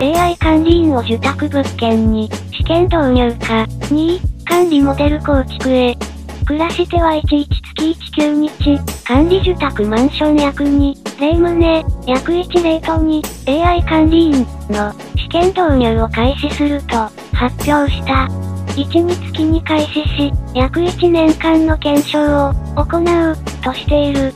AI 管理員を受託物件に、試験導入か。2、管理モデル構築へ。暮らしては11月19日、管理受託マンション約2、0棟、約1レートに、AI 管理員の試験導入を開始すると発表した。1に月に開始し、約1年間の検証を行うとしている。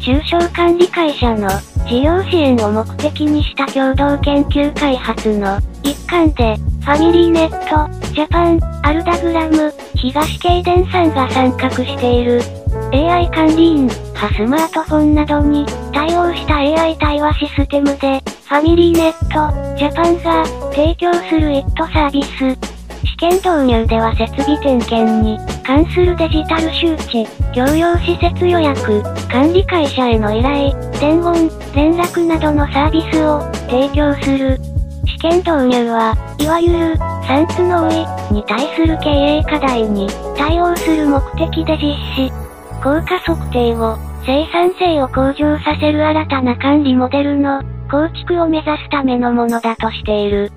中小管理会社の事業支援を目的にした共同研究開発の一環で、ファミリーネット、ジャパン、アルダグラム、東京電産が参画している。AI 管理員、ハスマートフォンなどに対応した AI 対話システムで、ファミリーネット、ジャパンが提供する IT サービス。試験導入では設備点検に関するデジタル周知、共用施設予約、管理会社への依頼、伝言、連絡などのサービスを提供する。試験導入は、いわゆる産地の多いに対する経営課題に対応する目的で実施。効果測定後、生産性を向上させる新たな管理モデルの構築を目指すためのものだとしている。